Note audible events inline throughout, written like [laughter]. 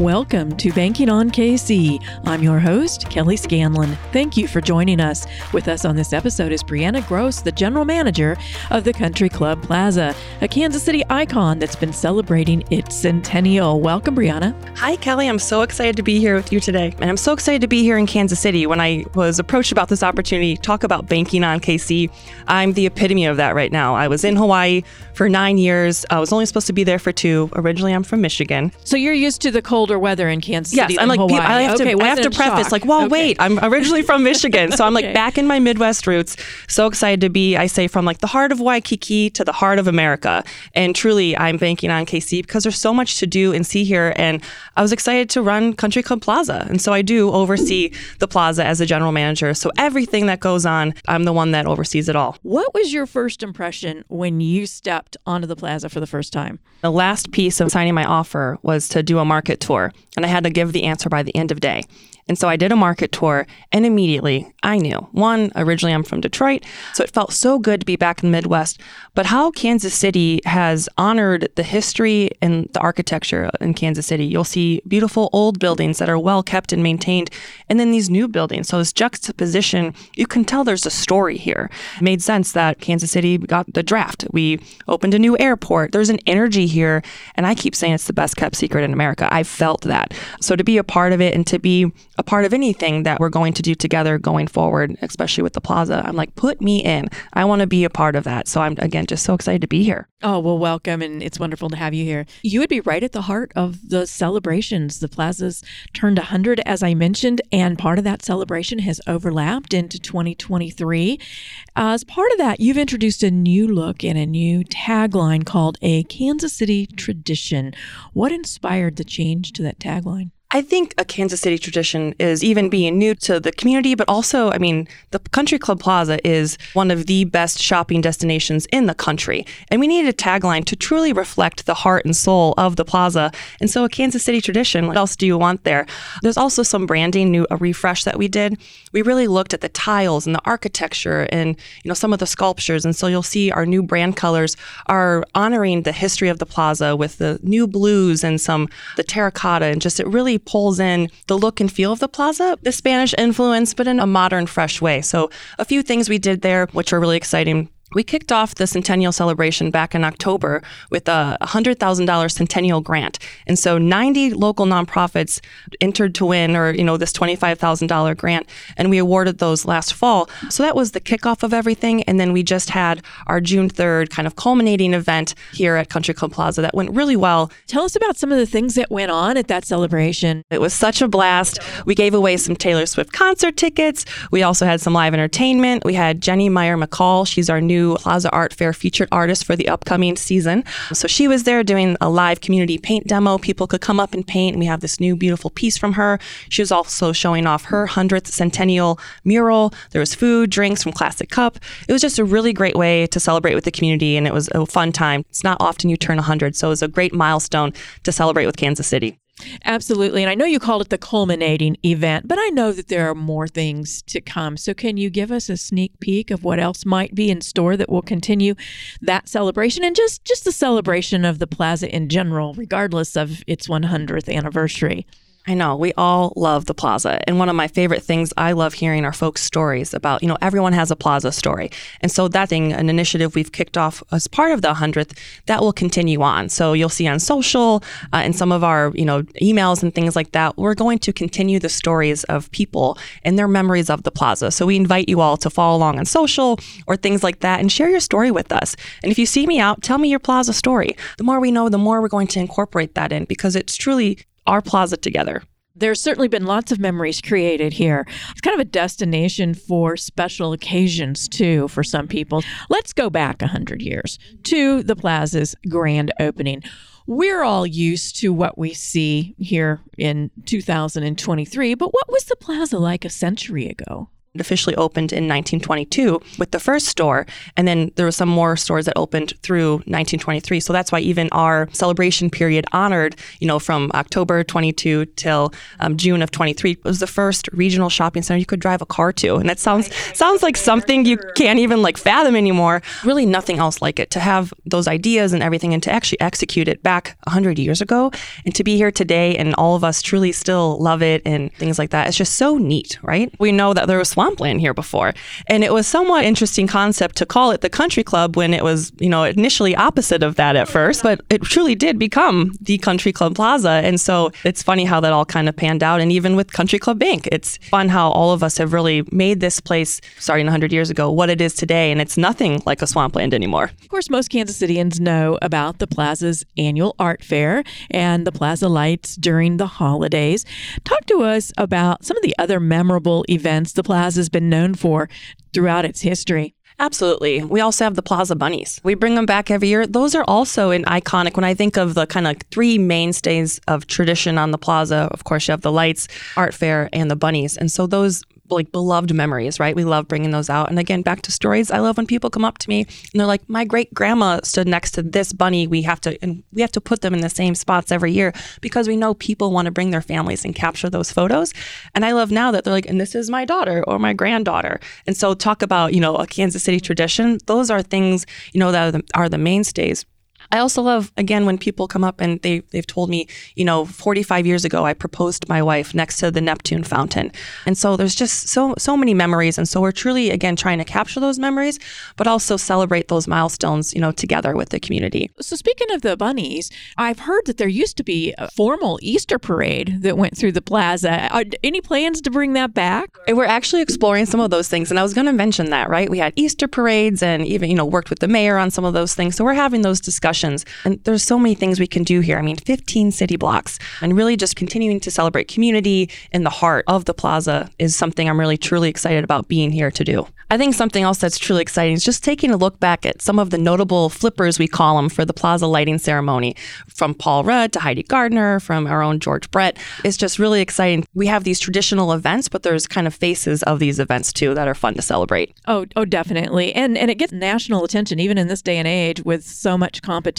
Welcome to Banking on KC. I'm your host, Kelly Scanlon. Thank you for joining us. With us on this episode is Breana Grosz, the general manager of the Country Club Plaza, a Kansas City icon that's been celebrating its centennial. Welcome, Breana. Hi, Kelly. I'm so excited to be here with you today. And I'm so excited to be here in Kansas City. When I was approached about this opportunity, talk about banking on KC, I'm the epitome of that right now. I was in Hawaii for nine years. I was only supposed to be there for two. Originally, I'm from Michigan. So you're used to the colder weather in Kansas yes, City. I'm like, Hawaii. I have to, I have to preface, like, well, Okay. wait, I'm originally from Michigan. So I'm [laughs] Okay. like back in my Midwest roots. So excited to be, I say, from like the heart of Waikiki to the heart of America. And truly, I'm banking on KC because there's so much to do and see here. And I was excited to run Country Club Plaza. And so I do oversee the plaza as a general manager. So everything that goes on, I'm the one that oversees it all. What was your first impression when you stepped onto the plaza for the first time? The last piece of signing my offer was to do a market tour, and I had to give the answer by the end of day. And so I did a market tour, and immediately I knew one, originally I'm from Detroit, so it felt so good to be back in the Midwest, but how Kansas City has honored the history and the architecture in Kansas City. You'll see beautiful old buildings that are well kept and maintained, and then these new buildings. So this juxtaposition, you can tell there's a story here. It made sense that Kansas City got the draft. We opened a new airport. There's an energy here, and I keep saying it's the best kept secret in America. I felt that. So to be a part of it and to be a part of anything that we're going to do together going forward, especially with the plaza, I'm like, put me in. I want to be a part of that. So I'm again just so excited to be here. Oh, well, welcome, and it's wonderful to have you here. You would be right at the heart of the celebrations. The plaza's turned 100, as I mentioned, and part of that celebration has overlapped into 2023. As part of that, you've introduced a new look and a new tagline called A Kansas City Tradition. What inspired the change to that tagline? I think a Kansas City tradition is even being new to the community, but also, I mean, the Country Club Plaza is one of the best shopping destinations in the country. And we needed a tagline to truly reflect the heart and soul of the plaza. And so, a Kansas City tradition, what else do you want there? There's also some branding, new a refresh that we did. We really looked at the tiles and the architecture and, you know, some of the sculptures. And so, you'll see our new brand colors are honoring the history of the plaza with the new blues and some the terracotta and just it really pulls in the look and feel of the plaza, the Spanish influence, but in a modern, fresh way. So, a few things we did there, which are really exciting. We kicked off the centennial celebration back in October with a $100,000 centennial grant. And so 90 local nonprofits entered to win or, you know, this $25,000 grant and we awarded those last fall. So that was the kickoff of everything and then we just had our June 3rd kind of culminating event here at Country Club Plaza that went really well. Tell us about some of the things that went on at that celebration. It was such a blast. We gave away some Taylor Swift concert tickets. We also had some live entertainment. We had Jenny Meyer McCall. She's our new Plaza Art Fair featured artist for the upcoming season. So she was there doing a live community paint demo. People could come up and paint. We have this new beautiful piece from her. She was also showing off her 100th centennial mural. There was food, drinks from Classic Cup. It was just a really great way to celebrate with the community, and it was a fun time. It's not often you turn 100, so it was a great milestone to celebrate with Kansas City. Absolutely. And I know you called it the culminating event, but I know that there are more things to come. So, can you give us a sneak peek of what else might be in store that will continue that celebration and just, just the celebration of the plaza in general, regardless of its 100th anniversary? I know we all love the plaza. And one of my favorite things I love hearing are folks' stories about, you know, everyone has a plaza story. And so that thing, an initiative we've kicked off as part of the 100th, that will continue on. So you'll see on social uh, and some of our, you know, emails and things like that, we're going to continue the stories of people and their memories of the plaza. So we invite you all to follow along on social or things like that and share your story with us. And if you see me out, tell me your plaza story. The more we know, the more we're going to incorporate that in because it's truly our plaza together. There's certainly been lots of memories created here. It's kind of a destination for special occasions, too, for some people. Let's go back 100 years to the plaza's grand opening. We're all used to what we see here in 2023, but what was the plaza like a century ago? It officially opened in 1922 with the first store, and then there were some more stores that opened through 1923. So that's why even our celebration period honored, you know, from October 22 till um, June of 23 was the first regional shopping center you could drive a car to, and that sounds sounds like something you can't even like fathom anymore. Really, nothing else like it. To have those ideas and everything, and to actually execute it back 100 years ago, and to be here today, and all of us truly still love it and things like that. It's just so neat, right? We know that there was swampland here before. And it was somewhat interesting concept to call it the country club when it was, you know, initially opposite of that at first, but it truly did become the country club plaza. And so it's funny how that all kind of panned out. And even with country club bank, it's fun how all of us have really made this place starting 100 years ago what it is today. And it's nothing like a swampland anymore. Of course, most Kansas Cityans know about the plaza's annual art fair and the plaza lights during the holidays. Talk to us about some of the other memorable events the plaza's been known for throughout its history. Absolutely. We also have the Plaza Bunnies. We bring them back every year. Those are also an iconic. When I think of the kind of three mainstays of tradition on the plaza, of course, you have the lights, art fair, and the bunnies. And so those like beloved memories, right? We love bringing those out. And again, back to stories. I love when people come up to me and they're like, "My great grandma stood next to this bunny. We have to and we have to put them in the same spots every year because we know people want to bring their families and capture those photos." And I love now that they're like, "And this is my daughter or my granddaughter." And so talk about you know a Kansas City tradition. Those are things you know that are the, are the mainstays. I also love again when people come up and they they've told me, you know, 45 years ago I proposed to my wife next to the Neptune fountain. And so there's just so so many memories and so we're truly again trying to capture those memories but also celebrate those milestones, you know, together with the community. So speaking of the bunnies, I've heard that there used to be a formal Easter parade that went through the plaza. Uh, Are any plans to bring that back? And we're actually exploring some of those things and I was going to mention that, right? We had Easter parades and even, you know, worked with the mayor on some of those things. So we're having those discussions And there's so many things we can do here. I mean, 15 city blocks and really just continuing to celebrate community in the heart of the plaza is something I'm really truly excited about being here to do. I think something else that's truly exciting is just taking a look back at some of the notable flippers, we call them, for the plaza lighting ceremony, from Paul Rudd to Heidi Gardner, from our own George Brett. It's just really exciting. We have these traditional events, but there's kind of faces of these events too that are fun to celebrate. Oh, oh, definitely, and and it gets national attention even in this day and age with so much competition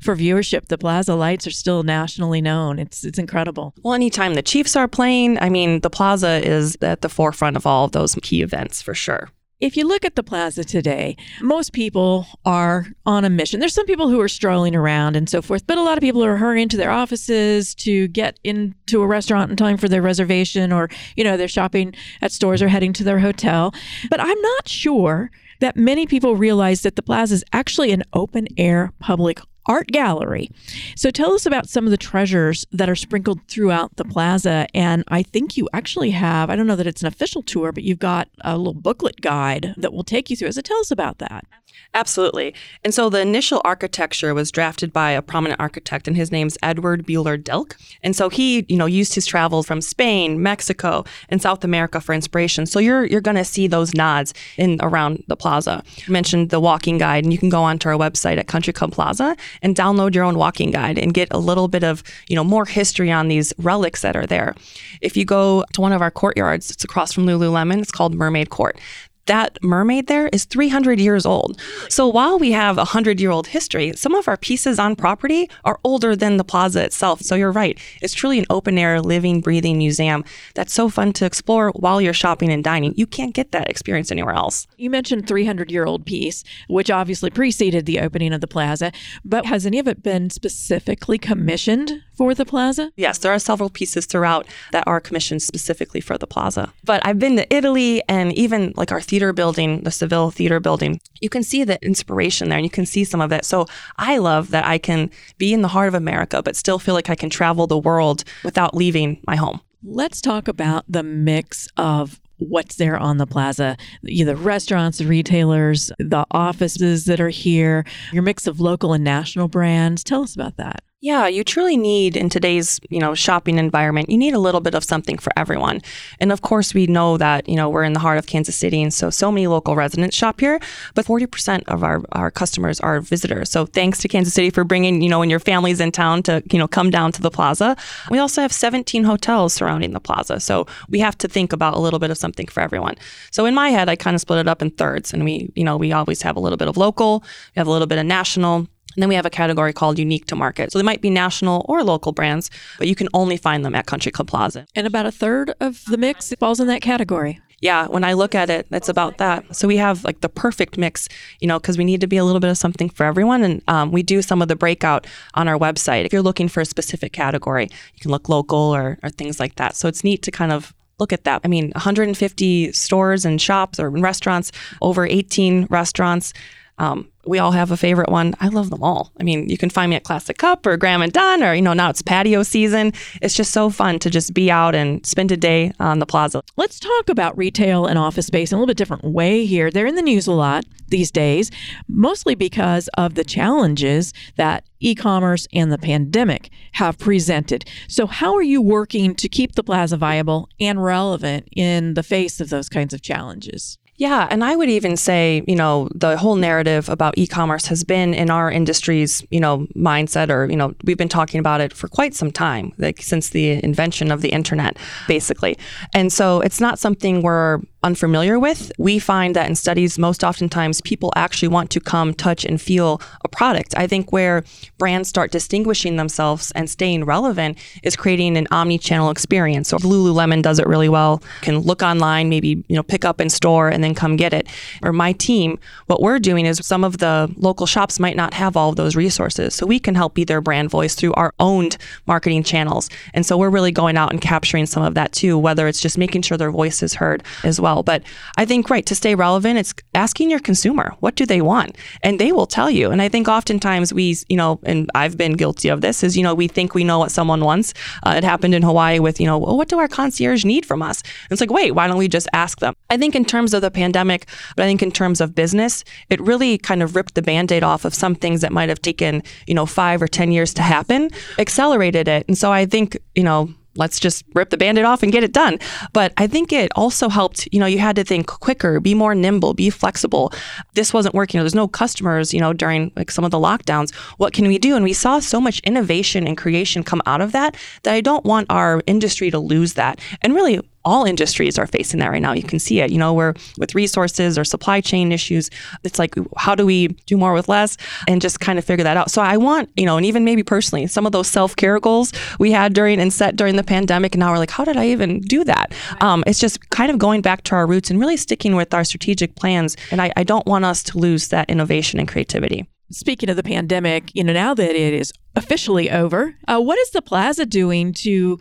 for viewership. The plaza lights are still nationally known. It's it's incredible. Well, anytime the Chiefs are playing, I mean, the plaza is at the forefront of all of those key events for sure. If you look at the plaza today, most people are on a mission. There's some people who are strolling around and so forth, but a lot of people are hurrying to their offices to get into a restaurant in time for their reservation or, you know, they're shopping at stores or heading to their hotel. But I'm not sure that many people realize that the plaza is actually an open air public art gallery. So tell us about some of the treasures that are sprinkled throughout the plaza. And I think you actually have, I don't know that it's an official tour, but you've got a little booklet guide that will take you through. So tell us about that. Absolutely. And so the initial architecture was drafted by a prominent architect, and his name's Edward Buehler Delk. And so he, you know, used his travels from Spain, Mexico, and South America for inspiration. So you're you're going to see those nods in around the plaza. You mentioned the walking guide, and you can go onto our website at Country Club Plaza and download your own walking guide and get a little bit of, you know, more history on these relics that are there. If you go to one of our courtyards, it's across from Lululemon. It's called Mermaid Court that mermaid there is 300 years old. So while we have a 100 year old history, some of our pieces on property are older than the plaza itself. So you're right. It's truly an open air, living, breathing museum that's so fun to explore while you're shopping and dining. You can't get that experience anywhere else. You mentioned 300 year old piece, which obviously preceded the opening of the plaza, but has any of it been specifically commissioned for the plaza? Yes, there are several pieces throughout that are commissioned specifically for the plaza. But I've been to Italy and even like our theater building, the Seville Theater building. You can see the inspiration there and you can see some of it. So I love that I can be in the heart of America, but still feel like I can travel the world without leaving my home. Let's talk about the mix of what's there on the plaza the restaurants the retailers the offices that are here your mix of local and national brands tell us about that Yeah, you truly need in today's, you know, shopping environment, you need a little bit of something for everyone. And of course, we know that, you know, we're in the heart of Kansas City and so so many local residents shop here, but 40% of our our customers are visitors. So thanks to Kansas City for bringing, you know, when your family's in town to, you know, come down to the plaza. We also have 17 hotels surrounding the plaza. So we have to think about a little bit of something for everyone. So in my head, I kind of split it up in thirds and we, you know, we always have a little bit of local, we have a little bit of national, and then we have a category called unique to market. So they might be national or local brands, but you can only find them at Country Club Plaza. And about a third of the mix falls in that category. Yeah, when I look at it, it's about that. So we have like the perfect mix, you know, because we need to be a little bit of something for everyone. And um, we do some of the breakout on our website. If you're looking for a specific category, you can look local or, or things like that. So it's neat to kind of look at that. I mean, 150 stores and shops or restaurants, over 18 restaurants. Um, we all have a favorite one. I love them all. I mean, you can find me at Classic Cup or Graham and Dunn, or you know, now it's patio season. It's just so fun to just be out and spend a day on the plaza. Let's talk about retail and office space in a little bit different way here. They're in the news a lot these days, mostly because of the challenges that e-commerce and the pandemic have presented. So, how are you working to keep the plaza viable and relevant in the face of those kinds of challenges? Yeah, and I would even say, you know, the whole narrative about e-commerce has been in our industry's, you know, mindset or, you know, we've been talking about it for quite some time, like since the invention of the internet, basically. And so it's not something we're unfamiliar with, we find that in studies, most oftentimes people actually want to come, touch, and feel a product. I think where brands start distinguishing themselves and staying relevant is creating an omni-channel experience. So Lululemon does it really well. Can look online, maybe you know pick up in store, and then come get it. Or my team, what we're doing is some of the local shops might not have all of those resources, so we can help be their brand voice through our owned marketing channels. And so we're really going out and capturing some of that too, whether it's just making sure their voice is heard as well well. But I think, right, to stay relevant, it's asking your consumer, what do they want? And they will tell you. And I think oftentimes we, you know, and I've been guilty of this, is, you know, we think we know what someone wants. Uh, it happened in Hawaii with, you know, well, what do our concierge need from us? And it's like, wait, why don't we just ask them? I think in terms of the pandemic, but I think in terms of business, it really kind of ripped the band aid off of some things that might have taken, you know, five or 10 years to happen, accelerated it. And so I think, you know, let's just rip the bandit off and get it done. But I think it also helped, you know, you had to think quicker, be more nimble, be flexible. This wasn't working. There's no customers, you know, during like some of the lockdowns. What can we do? And we saw so much innovation and creation come out of that that I don't want our industry to lose that. And really all industries are facing that right now. You can see it, you know, where with resources or supply chain issues, it's like, how do we do more with less and just kind of figure that out? So I want, you know, and even maybe personally, some of those self care goals we had during and set during the pandemic, and now we're like, how did I even do that? Um, it's just kind of going back to our roots and really sticking with our strategic plans. And I, I don't want us to lose that innovation and creativity. Speaking of the pandemic, you know, now that it is officially over, uh, what is the plaza doing to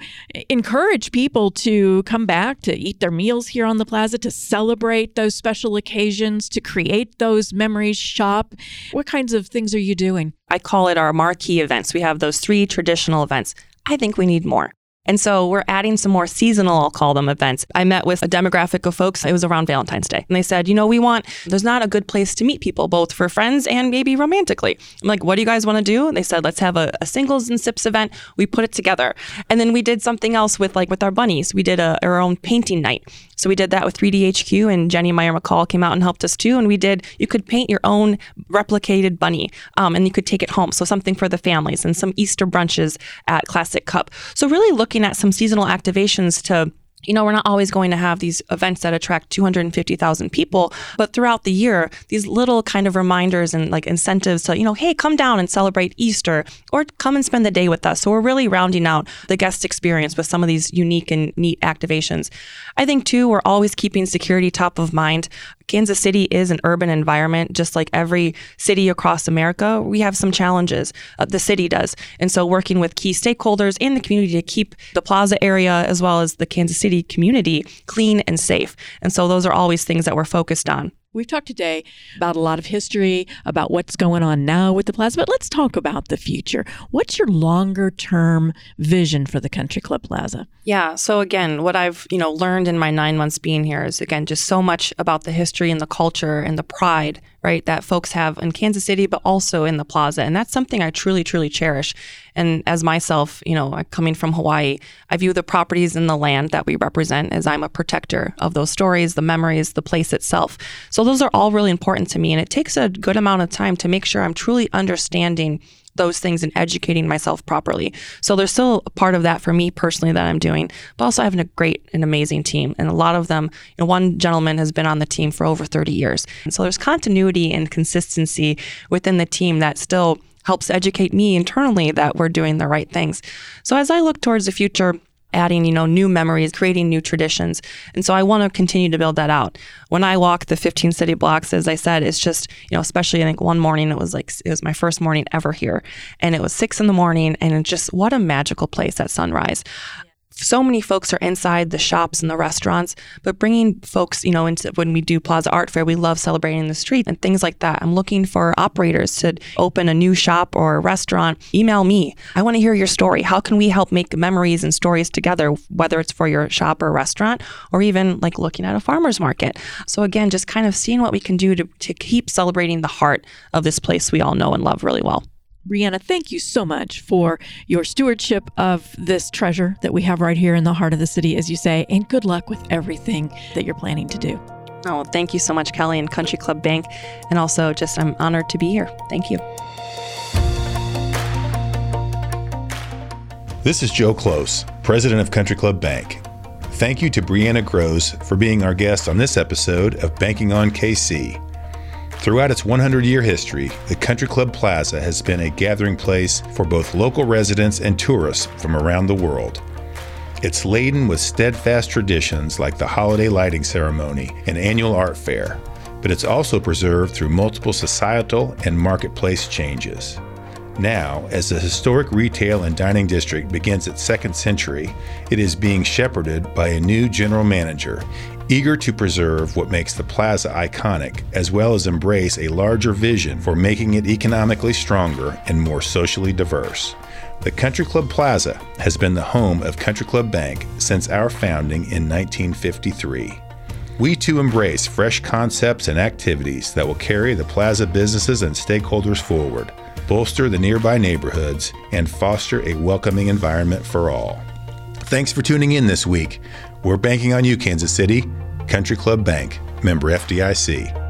encourage people to come back to eat their meals here on the plaza, to celebrate those special occasions, to create those memories, shop? What kinds of things are you doing? I call it our marquee events. We have those three traditional events. I think we need more. And so we're adding some more seasonal, I'll call them events. I met with a demographic of folks, it was around Valentine's Day. And they said, you know, we want, there's not a good place to meet people, both for friends and maybe romantically. I'm like, what do you guys want to do? And they said, let's have a, a, singles and sips event. We put it together. And then we did something else with like with our bunnies. We did a, our own painting night. So we did that with 3DHQ and Jenny Meyer McCall came out and helped us too. And we did, you could paint your own replicated bunny um, and you could take it home. So something for the families and some Easter brunches at Classic Cup. So really looking at some seasonal activations to you know, we're not always going to have these events that attract 250,000 people, but throughout the year, these little kind of reminders and like incentives to, you know, hey, come down and celebrate Easter or come and spend the day with us. So we're really rounding out the guest experience with some of these unique and neat activations. I think too, we're always keeping security top of mind. Kansas City is an urban environment, just like every city across America. We have some challenges. Uh, the city does. And so, working with key stakeholders in the community to keep the plaza area as well as the Kansas City community clean and safe. And so, those are always things that we're focused on. We've talked today about a lot of history, about what's going on now with the plaza, but let's talk about the future. What's your longer term vision for the Country Club Plaza? Yeah, so again, what I've, you know, learned in my 9 months being here is again just so much about the history and the culture and the pride right, that folks have in Kansas City, but also in the plaza. And that's something I truly, truly cherish. And as myself, you know, coming from Hawaii, I view the properties and the land that we represent as I'm a protector of those stories, the memories, the place itself. So those are all really important to me. And it takes a good amount of time to make sure I'm truly understanding those things and educating myself properly. So there's still a part of that for me personally that I'm doing, but also having a great and amazing team. And a lot of them, you know, one gentleman has been on the team for over 30 years. And so there's continuity and consistency within the team that still helps educate me internally that we're doing the right things. So as I look towards the future, adding, you know, new memories, creating new traditions. And so I want to continue to build that out. When I walk the 15 city blocks, as I said, it's just, you know, especially I think one morning it was like, it was my first morning ever here. And it was six in the morning and just, what a magical place at sunrise so many folks are inside the shops and the restaurants, but bringing folks, you know, into when we do Plaza Art Fair, we love celebrating the street and things like that. I'm looking for operators to open a new shop or a restaurant. Email me. I want to hear your story. How can we help make memories and stories together, whether it's for your shop or restaurant, or even like looking at a farmer's market? So, again, just kind of seeing what we can do to, to keep celebrating the heart of this place we all know and love really well. Breana, thank you so much for your stewardship of this treasure that we have right here in the heart of the city, as you say, and good luck with everything that you're planning to do. Oh, thank you so much, Kelly and Country Club Bank. And also, just I'm honored to be here. Thank you. This is Joe Close, president of Country Club Bank. Thank you to Breana Grosz for being our guest on this episode of Banking on KC. Throughout its 100 year history, the Country Club Plaza has been a gathering place for both local residents and tourists from around the world. It's laden with steadfast traditions like the holiday lighting ceremony and annual art fair, but it's also preserved through multiple societal and marketplace changes. Now, as the historic retail and dining district begins its second century, it is being shepherded by a new general manager, eager to preserve what makes the plaza iconic, as well as embrace a larger vision for making it economically stronger and more socially diverse. The Country Club Plaza has been the home of Country Club Bank since our founding in 1953. We too embrace fresh concepts and activities that will carry the plaza businesses and stakeholders forward, bolster the nearby neighborhoods, and foster a welcoming environment for all. Thanks for tuning in this week. We're banking on you, Kansas City. Country Club Bank, member FDIC.